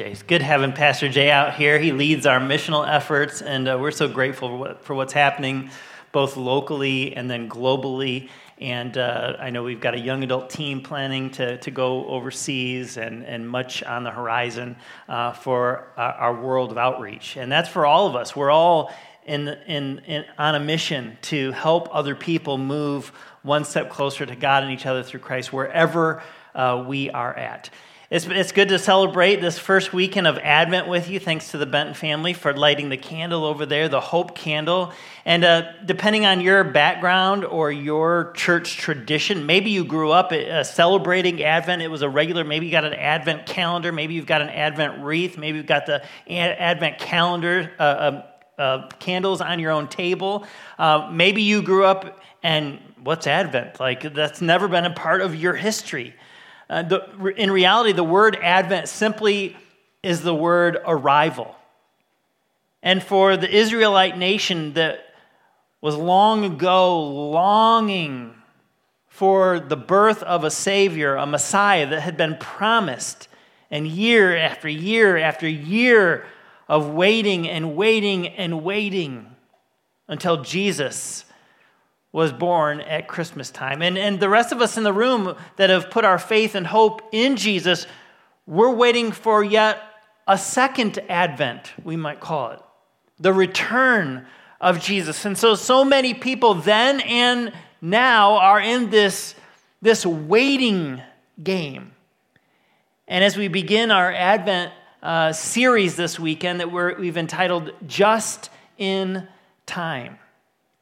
It's good having Pastor Jay out here. He leads our missional efforts, and uh, we're so grateful for, what's happening both locally and then globally. And uh, I know we've got a young adult team planning to, to go overseas and, and much on the horizon uh, for our, our world of outreach. And that's for all of us. We're all in, in, in, on a mission to help other people move one step closer to God and each other through Christ wherever uh, we are at. It's, it's good to celebrate this first weekend of Advent with you. Thanks to the Benton family for lighting the candle over there, the Hope Candle. And uh, depending on your background or your church tradition, maybe you grew up uh, celebrating Advent. It was a regular, maybe you got an Advent calendar, maybe you've got an Advent wreath, maybe you've got the Advent calendar. Uh, uh, uh candles on your own table. Uh, maybe you grew up and what's Advent? Like, that's never been a part of your history. Uh, the, in reality, the word Advent simply is the word arrival. And for the Israelite nation that was long ago longing for the birth of a Savior, a Messiah that had been promised, and year after year after year of waiting and waiting and waiting until Jesus was born at Christmas time. And, and the rest of us in the room that have put our faith and hope in Jesus, we're waiting for yet a second advent, we might call it the return of Jesus. And so, so many people then and now are in this, this waiting game. And as we begin our Advent uh, series this weekend that we we've entitled Just in Time,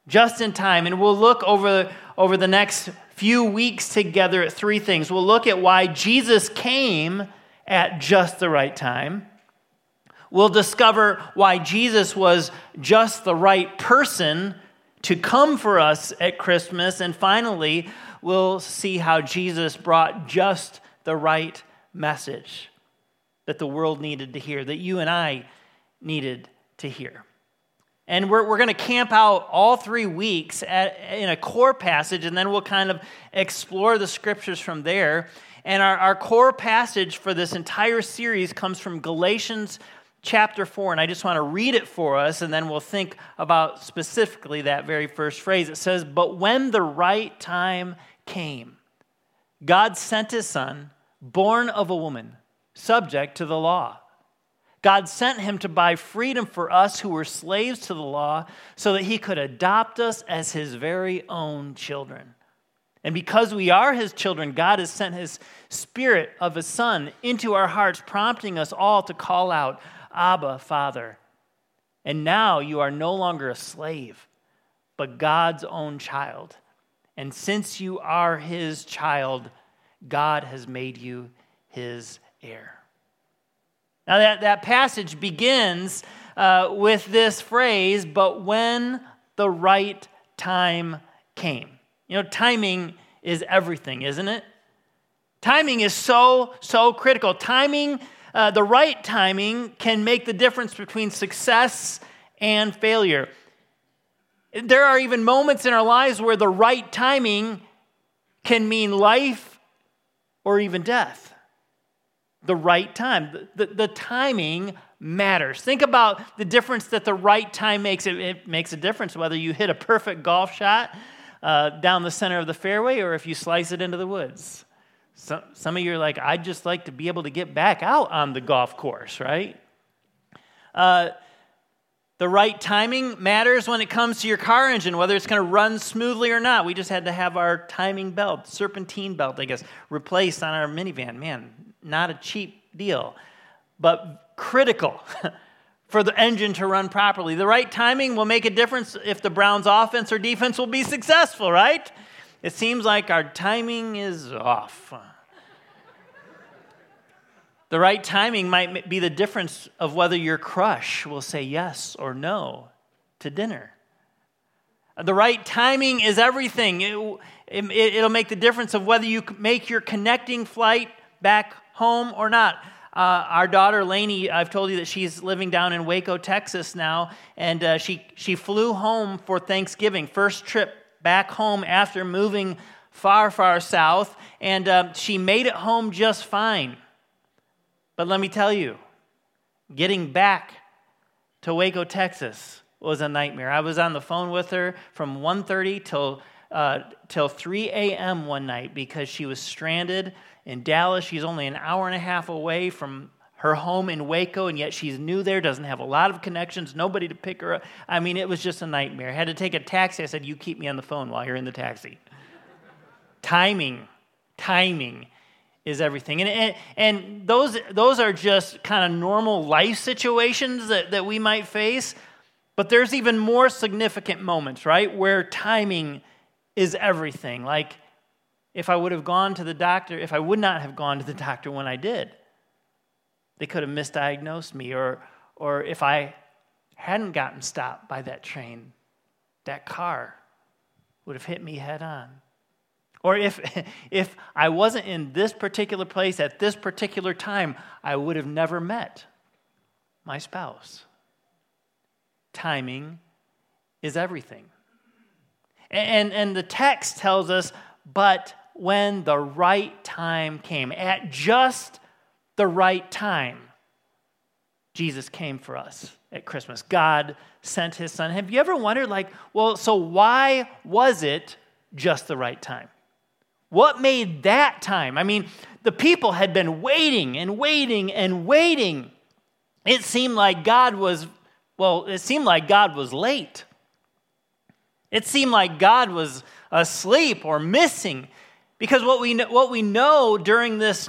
just in time. And we'll look over, over the next few weeks together at three things. We'll look at why Jesus came at just the right time. We'll discover why Jesus was just the right person to come for us at Christmas. And finally, we'll see how Jesus brought just the right message that the world needed to hear, that you and I needed to hear. And we're, we're going to camp out all three weeks at, in a core passage, and then we'll kind of explore the scriptures from there. And our, our core passage for this entire series comes from Galatians chapter 4. And I just want to read it for us, and then we'll think about specifically that very first phrase. It says, But when the right time came, God sent his son, born of a woman, subject to the law God sent him to buy freedom for us who were slaves to the law so that he could adopt us as his very own children. And because we are his children, God has sent his spirit of his son into our hearts, prompting us all to call out, Abba, Father. And now you are no longer a slave, but God's own child. And since you are his child, God has made you his heir. Now, that, that passage begins uh, with this phrase, but when the right time came. You know, timing is everything, isn't it? Timing is so, so critical. Timing, uh, the right timing, can make the difference between success and failure. There are even moments in our lives where the right timing can mean life or even death the right time. The, the, the, timing matters. Think about the difference that the right time makes. It, it makes a difference whether you hit a perfect golf shot uh, down the center of the fairway or if you slice it into the woods. So, some of you are like, I'd just like to be able to get back out on the golf course, right? Uh, the right timing matters when it comes to your car engine, whether it's going to run smoothly or not. We just had to have our timing belt, serpentine belt, I guess, replaced on our minivan. Man, not a cheap deal, but critical for the engine to run properly. The right timing will make a difference if the Browns' offense or defense will be successful, right? It seems like our timing is off. The right timing might be the difference of whether your crush will say yes or no to dinner. The right timing is everything. It, will it, make the difference of whether you make your connecting flight back home or not. Uh, our daughter Lainey, I've told you that she's living down in Waco, Texas now, and uh, she, she flew home for Thanksgiving, first trip back home after moving far, far south, and uh, she made it home just fine. But let me tell you, Getting back to Waco, Texas was a nightmare. I was on the phone with her from 1.30 till, uh, till 3 a.m. one night because she was stranded in Dallas. She's only an hour and a half away from her home in Waco, and yet she's new there, doesn't have a lot of connections, nobody to pick her up. I mean, it was just a nightmare. I had to take a taxi. I said, You keep me on the phone while you're in the taxi. timing, timing is everything. And, and, and those, those are just kind of normal life situations that, that we might face. But there's even more significant moments, right, where timing is everything. Like if I would have gone to the doctor, if I would not have gone to the doctor when I did, they could have misdiagnosed me. Or, or if I hadn't gotten stopped by that train, that car would have hit me head on. Or if, if I wasn't in this particular place at this particular time, I would have never met my spouse. Timing is everything. And, and the text tells us, but when the right time came, at just the right time, Jesus came for us at Christmas. God sent his son. Have you ever wondered, like, well, so why was it just the right time? What made that time? I mean, the people had been waiting and waiting and waiting. It seemed like God was, well, it seemed like God was late. It seemed like God was asleep or missing. Because what we, what we know during this,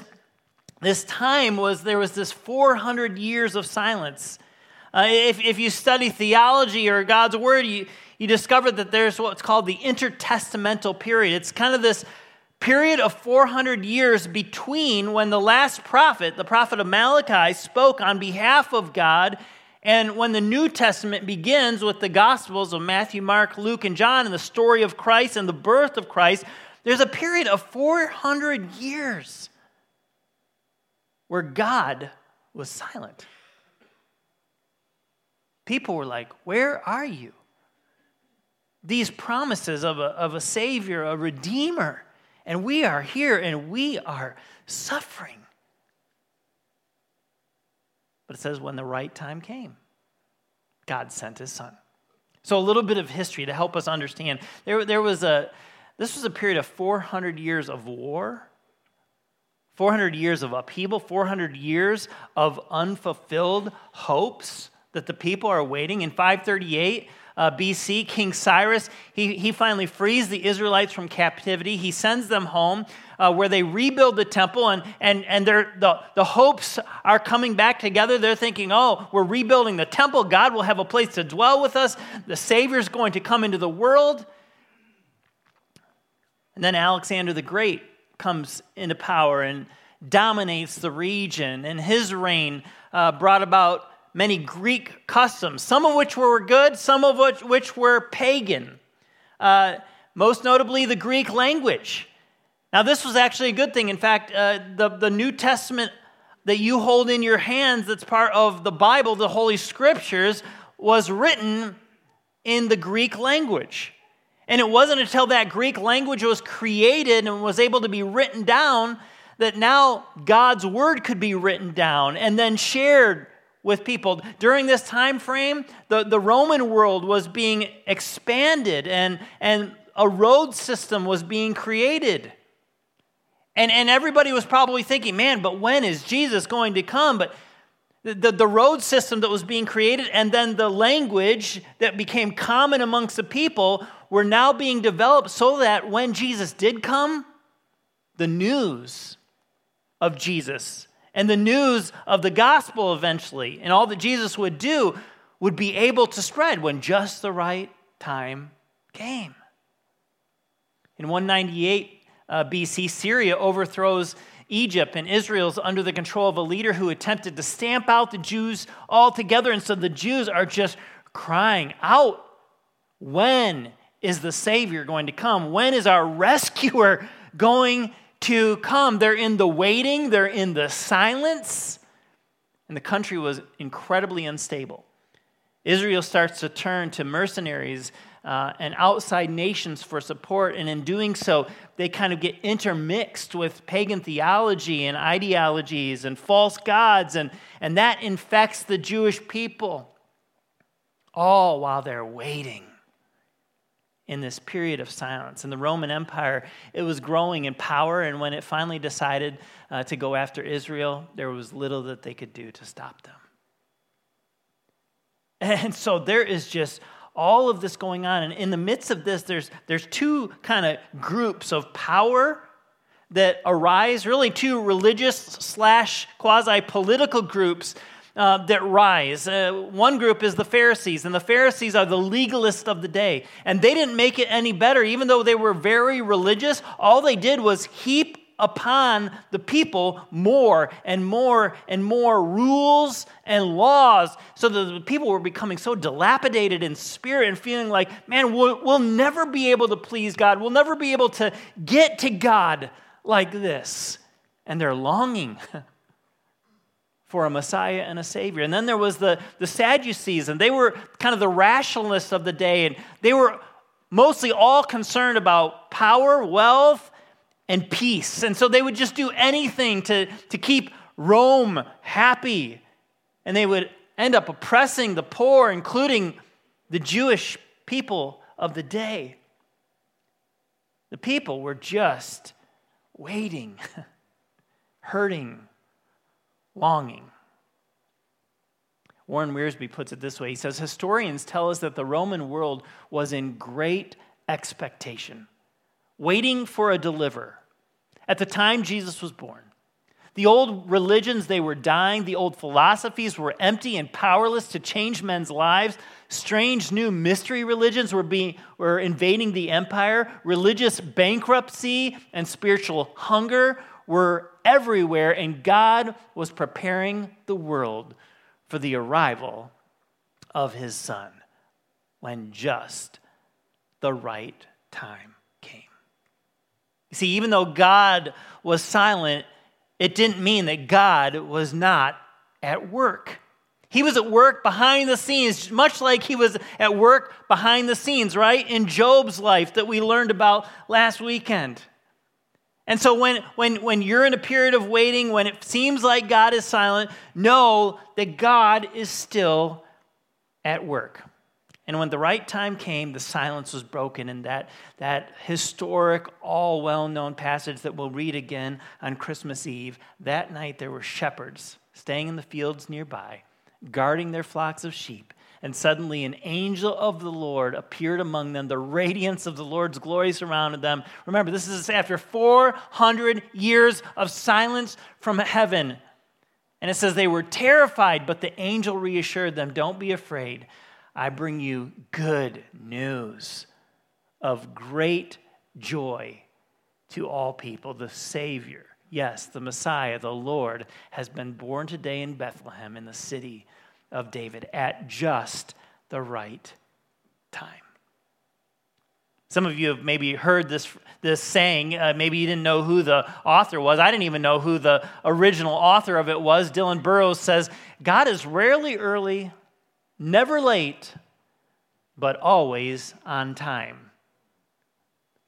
this time was there was this 400 years of silence. Uh, if, if you study theology or God's word, you, you discover that there's what's called the intertestamental period. It's kind of this period of 400 years between when the last prophet, the prophet of Malachi, spoke on behalf of God and when the New Testament begins with the Gospels of Matthew, Mark, Luke, and John, and the story of Christ and the birth of Christ, there's a period of 400 years where God was silent. People were like, Where are you? These promises of a, of a Savior, a Redeemer and we are here and we are suffering. But it says, when the right time came, God sent his son. So, a little bit of history to help us understand. There, there was a, this was a period of 400 years of war, 400 years of upheaval, 400 years of unfulfilled hopes that the people are waiting. In 538, uh, BC, King Cyrus, he, he finally frees the Israelites from captivity. He sends them home uh, where they rebuild the temple, and, and, and the, the hopes are coming back together. They're thinking, oh, we're rebuilding the temple. God will have a place to dwell with us. The Savior's going to come into the world. And then Alexander the Great comes into power and dominates the region, and his reign uh, brought about many Greek customs, some of which were good, some of which, which were pagan. Uh, most notably, the Greek language. Now, this was actually a good thing. In fact, uh, the, the New Testament that you hold in your hands, that's part of the Bible, the Holy Scriptures, was written in the Greek language. And it wasn't until that Greek language was created and was able to be written down that now God's word could be written down and then shared with people. During this time frame, the, the Roman world was being expanded and, and a road system was being created. And, and everybody was probably thinking, man, but when is Jesus going to come? But the, the, the road system that was being created and then the language that became common amongst the people were now being developed so that when Jesus did come, the news of Jesus and the news of the gospel eventually and all that Jesus would do would be able to spread when just the right time came. In 198 uh, BC, Syria overthrows Egypt, and Israel's under the control of a leader who attempted to stamp out the Jews altogether. And so the Jews are just crying out when is the Savior going to come? When is our rescuer going to come. They're in the waiting, they're in the silence, and the country was incredibly unstable. Israel starts to turn to mercenaries uh, and outside nations for support. And in doing so, they kind of get intermixed with pagan theology and ideologies and false gods, and, and that infects the Jewish people, all while they're waiting in this period of silence. In the Roman Empire, it was growing in power, and when it finally decided uh, to go after Israel, there was little that they could do to stop them. And so there is just all of this going on. And in the midst of this, there's, there's two kind of groups of power that arise, really two religious slash quasi political groups uh, that rise. Uh, one group is the Pharisees, and the Pharisees are the legalists of the day. And they didn't make it any better, even though they were very religious. All they did was heap upon the people more and more and more rules and laws so that the people were becoming so dilapidated in spirit and feeling like, man, we'll, we'll never be able to please God. We'll never be able to get to God like this. And they're longing for a Messiah and a Savior. And then there was the, the Sadducees, and they were kind of the rationalists of the day, and they were mostly all concerned about power, wealth, and peace. And so they would just do anything to, to keep Rome happy. And they would end up oppressing the poor, including the Jewish people of the day. The people were just waiting, hurting, longing. Warren Wiersbe puts it this way He says, Historians tell us that the Roman world was in great expectation, waiting for a deliverer. At the time Jesus was born, the old religions, they were dying. The old philosophies were empty and powerless to change men's lives. Strange new mystery religions were, being, were invading the empire. Religious bankruptcy and spiritual hunger were everywhere, and God was preparing the world for the arrival of his son when just the right time came. See, even though God was silent, it didn't mean that God was not at work. He was at work behind the scenes, much like he was at work behind the scenes, right? In Job's life that we learned about last weekend. And so when, when, when you're in a period of waiting, when it seems like God is silent, know that God is still at work. And when the right time came, the silence was broken And that, that historic, all well known passage that we'll read again on Christmas Eve. That night, there were shepherds staying in the fields nearby, guarding their flocks of sheep and suddenly an angel of the Lord appeared among them. The radiance of the Lord's glory surrounded them. Remember, this is after 400 years of silence from heaven. And it says they were terrified, but the angel reassured them Don't be afraid. I bring you good news of great joy to all people. The Savior, yes, the Messiah, the Lord, has been born today in Bethlehem in the city of David at just the right time. Some of you have maybe heard this, this saying. Uh, maybe you didn't know who the author was. I didn't even know who the original author of it was. Dylan Burrows says, God is rarely early, never late, but always on time.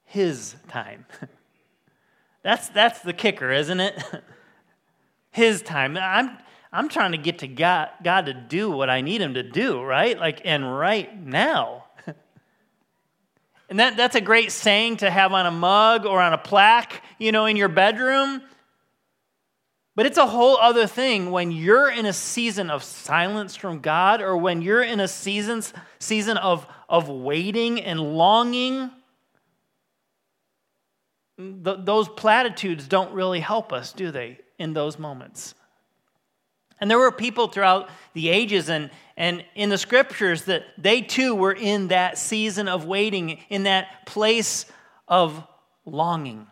His time. that's, that's the kicker, isn't it? His time. I'm, I'm trying to get to God, God to do what I need Him to do, right? Like, and right now. and that, that's a great saying to have on a mug or on a plaque, you know, in your bedroom. But it's a whole other thing when you're in a season of silence from God or when you're in a seasons, season of, of waiting and longing. Th- those platitudes don't really help us, do they, in those moments? And there were people throughout the ages and, and in the scriptures that they too were in that season of waiting, in that place of longing.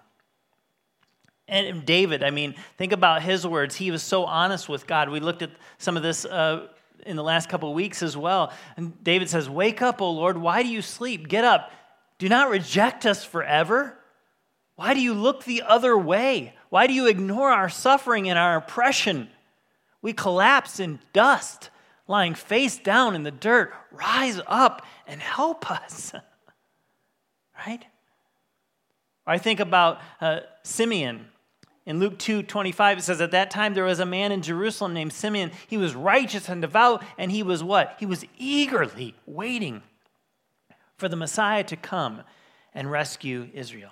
And David, I mean, think about his words. He was so honest with God. We looked at some of this uh, in the last couple of weeks as well. And David says, Wake up, O Lord. Why do you sleep? Get up. Do not reject us forever. Why do you look the other way? Why do you ignore our suffering and our oppression? We collapse in dust, lying face down in the dirt. Rise up and help us. right? I think about uh, Simeon. In Luke 2 25, it says, At that time there was a man in Jerusalem named Simeon. He was righteous and devout, and he was what? He was eagerly waiting for the Messiah to come and rescue Israel.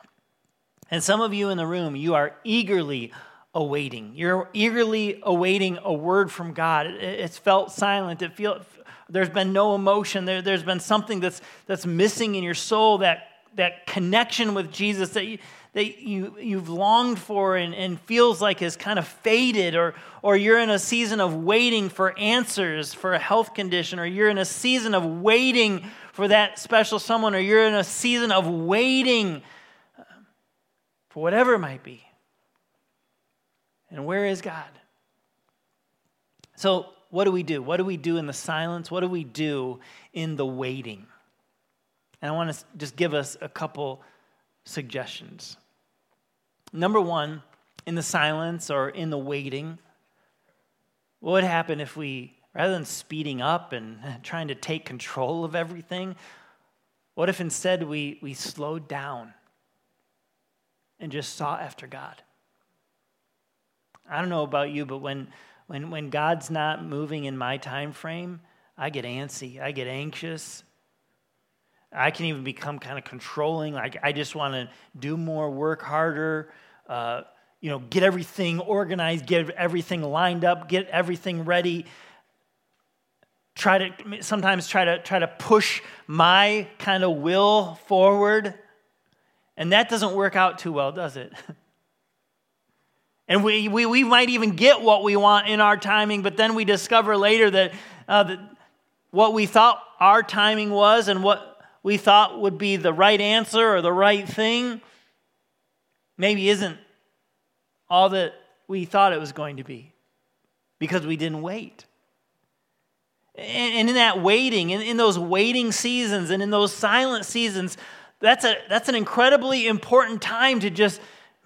And some of you in the room, you are eagerly awaiting. You're eagerly awaiting a word from God. It's felt silent. It feel, there's been no emotion. There, there's been something that's, that's missing in your soul, that, that connection with Jesus that, you, that you, you've longed for and, and feels like has kind of faded, or, or you're in a season of waiting for answers for a health condition, or you're in a season of waiting for that special someone, or you're in a season of waiting for whatever it might be. And where is God? So, what do we do? What do we do in the silence? What do we do in the waiting? And I want to just give us a couple suggestions. Number one, in the silence or in the waiting, what would happen if we, rather than speeding up and trying to take control of everything, what if instead we, we slowed down and just sought after God. I don't know about you, but when, when, when God's not moving in my time frame, I get antsy, I get anxious. I can even become kind of controlling. Like I just want to do more, work harder, uh, you know, get everything organized, get everything lined up, get everything ready. Try to sometimes try to try to push my kind of will forward and that doesn't work out too well, does it? And we, we, we might even get what we want in our timing, but then we discover later that, uh, that what we thought our timing was and what we thought would be the right answer or the right thing maybe isn't all that we thought it was going to be because we didn't wait. And in that waiting, in, in those waiting seasons and in those silent seasons, that's, a, that's an incredibly important time to just,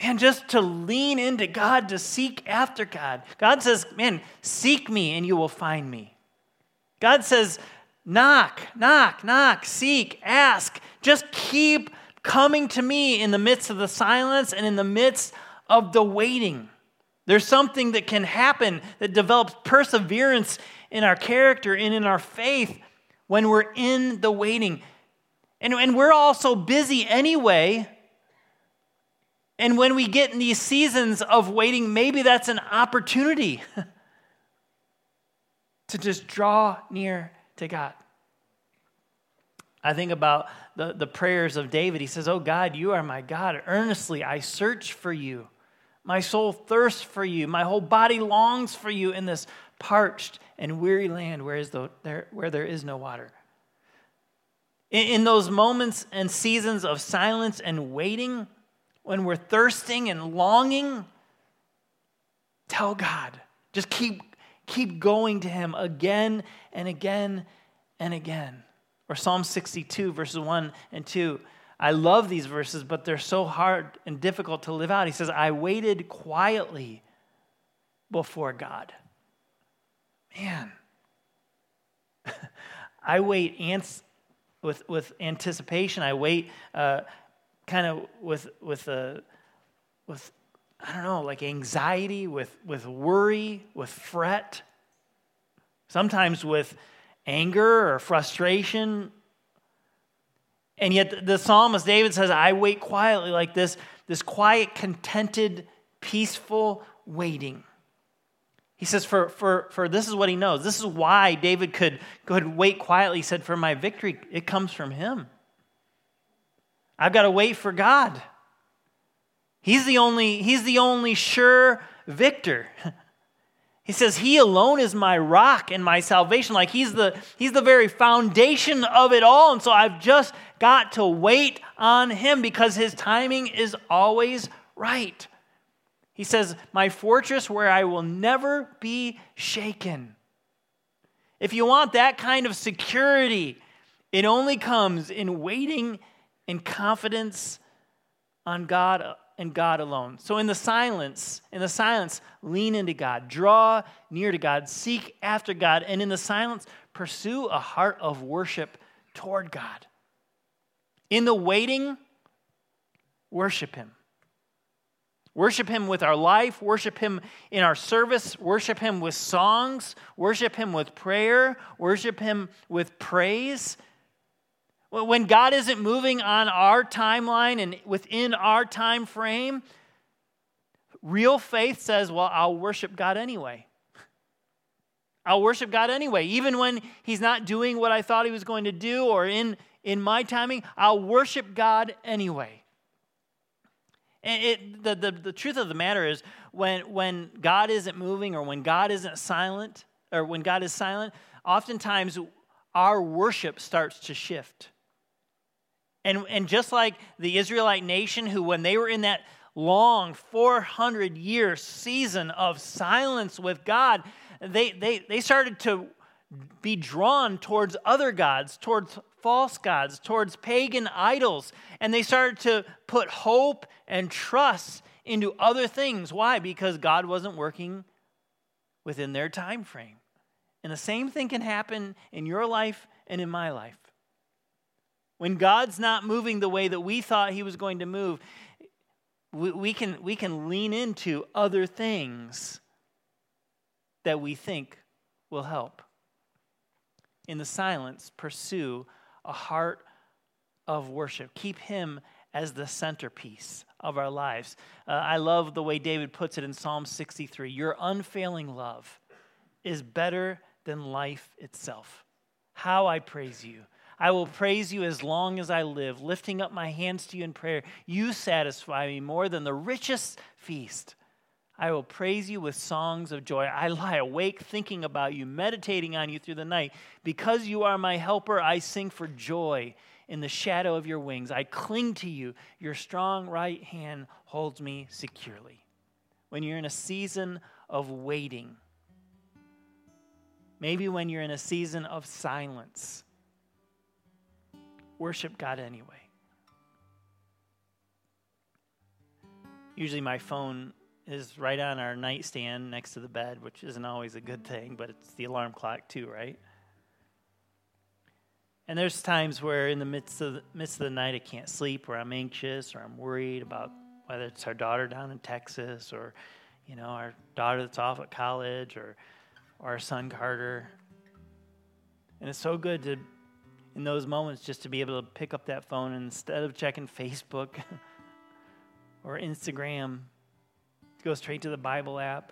man, just to lean into God, to seek after God. God says, man, seek me and you will find me. God says, knock, knock, knock, seek, ask. Just keep coming to me in the midst of the silence and in the midst of the waiting. There's something that can happen that develops perseverance in our character and in our faith when we're in the waiting. And, and we're all so busy anyway. And when we get in these seasons of waiting, maybe that's an opportunity to just draw near to God. I think about the, the prayers of David. He says, Oh God, you are my God. Earnestly I search for you. My soul thirsts for you. My whole body longs for you in this parched and weary land where, is the, there, where there is no water. In those moments and seasons of silence and waiting, when we're thirsting and longing, tell God. Just keep, keep going to Him again and again and again. Or Psalm 62, verses 1 and 2. I love these verses, but they're so hard and difficult to live out. He says, I waited quietly before God. Man, I wait with, with anticipation. I wait uh, kind of with, with, a with, I don't know, like anxiety, with, with worry, with fret, sometimes with anger or frustration. And yet the psalmist David says, I wait quietly like this, this quiet, contented, peaceful waiting. He says, for, for, for this is what he knows. This is why David could, could wait quietly. He said, For my victory, it comes from him. I've got to wait for God. He's the only, he's the only sure victor. He says, He alone is my rock and my salvation. Like he's the, he's the very foundation of it all. And so I've just got to wait on him because his timing is always right. He says, My fortress where I will never be shaken. If you want that kind of security, it only comes in waiting in confidence on God and God alone. So in the silence, in the silence, lean into God, draw near to God, seek after God, and in the silence, pursue a heart of worship toward God. In the waiting, worship Him. Worship Him with our life, worship Him in our service, worship Him with songs, worship Him with prayer, worship Him with praise. When God isn't moving on our timeline and within our time frame, real faith says, Well, I'll worship God anyway. I'll worship God anyway. Even when He's not doing what I thought He was going to do or in, in my timing, I'll worship God anyway. And it, the, the, the truth of the matter is, when, when God isn't moving or when God isn't silent, or when God is silent, oftentimes our worship starts to shift. And, and just like the Israelite nation, who, when they were in that long 400 year season of silence with God, they, they, they started to be drawn towards other gods, towards false gods, towards pagan idols, and they started to put hope and trust into other things. Why? Because God wasn't working within their time frame. And the same thing can happen in your life and in my life. When God's not moving the way that we thought he was going to move, we, we, can, we can lean into other things that we think will help. In the silence, pursue a heart of worship. Keep Him as the centerpiece of our lives. Uh, I love the way David puts it in Psalm 63 Your unfailing love is better than life itself. How I praise you. I will praise you as long as I live, lifting up my hands to you in prayer. You satisfy me more than the richest feast. I will praise you with songs of joy. I lie awake thinking about you, meditating on you through the night. Because you are my helper, I sing for joy in the shadow of your wings. I cling to you. Your strong right hand holds me securely. When you're in a season of waiting, maybe when you're in a season of silence, worship God anyway. Usually, my phone is right on our nightstand next to the bed, which isn't always a good thing, but it's the alarm clock too, right? And there's times where in the midst of the, midst of the night I can't sleep, or I'm anxious, or I'm worried about whether it's our daughter down in Texas, or you know our daughter that's off at college, or, or our son Carter. And it's so good to, in those moments, just to be able to pick up that phone and instead of checking Facebook or Instagram, go straight to the Bible app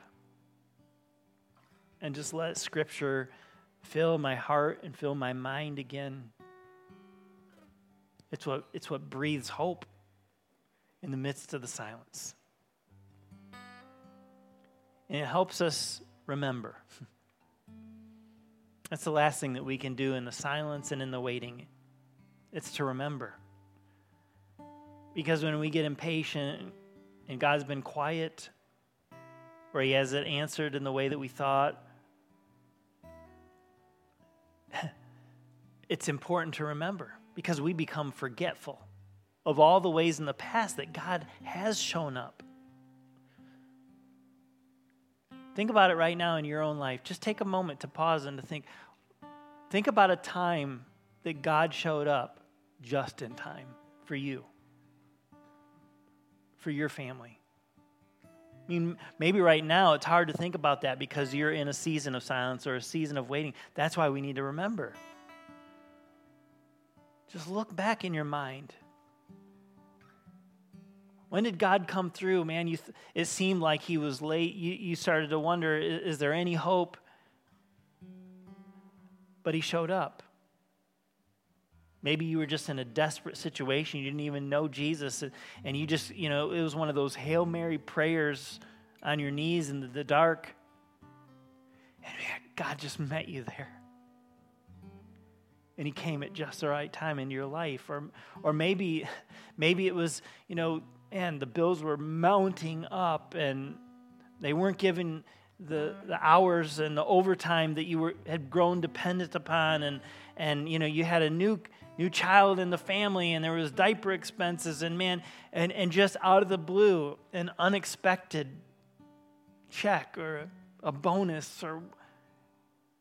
and just let Scripture fill my heart and fill my mind again. It's what, it's what breathes hope in the midst of the silence. And it helps us remember. That's the last thing that we can do in the silence and in the waiting. It's to remember. Because when we get impatient and God's been quiet, or he hasn't answered in the way that we thought. it's important to remember because we become forgetful of all the ways in the past that God has shown up. Think about it right now in your own life. Just take a moment to pause and to think. Think about a time that God showed up just in time for you, for your family. I mean, maybe right now it's hard to think about that because you're in a season of silence or a season of waiting. That's why we need to remember. Just look back in your mind. When did God come through? Man, you th- it seemed like he was late. You, you started to wonder is, is there any hope? But he showed up. Maybe you were just in a desperate situation. You didn't even know Jesus. And you just, you know, it was one of those Hail Mary prayers on your knees in the dark. And man, God just met you there. And he came at just the right time in your life. Or, or maybe, maybe it was, you know, and the bills were mounting up and they weren't giving the, the hours and the overtime that you were, had grown dependent upon. And, and, you know, you had a new new child in the family and there was diaper expenses and man and, and just out of the blue an unexpected check or a, bonus or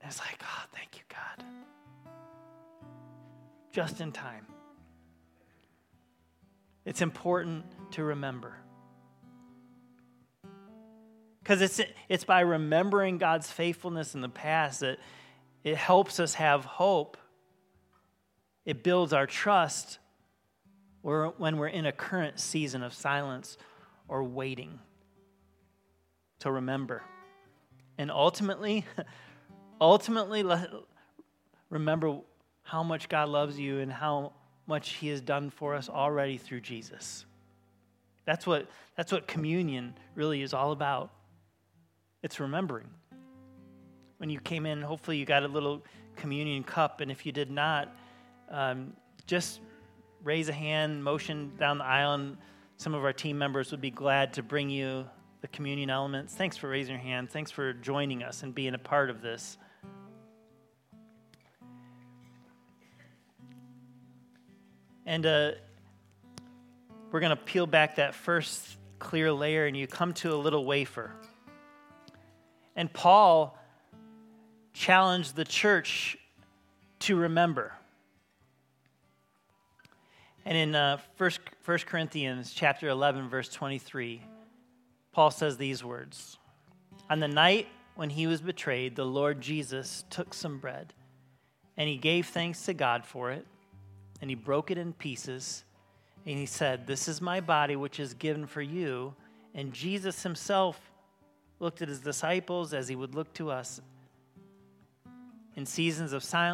it's like oh thank you god just in time It's important to remember. Because it's, it's by remembering God's faithfulness in the past that it helps us have hope. It builds our trust when we're in a current season of silence or waiting to remember. And ultimately, ultimately, remember how much God loves you and how much He has done for us already through Jesus. That's what, that's what communion really is all about. It's remembering. When you came in, hopefully you got a little communion cup, and if you did not, um, just raise a hand, motion down the aisle, and some of our team members would be glad to bring you the communion elements. Thanks for raising your hand. Thanks for joining us and being a part of this. And uh, we're going to peel back that first clear layer, and you come to a little wafer. And Paul challenged the church to remember. And in uh, 1, 1 Corinthians chapter 11, verse 23, Paul says these words On the night when he was betrayed, the Lord Jesus took some bread, and he gave thanks to God for it, and he broke it in pieces, and he said, This is my body, which is given for you. And Jesus himself looked at his disciples as he would look to us in seasons of silence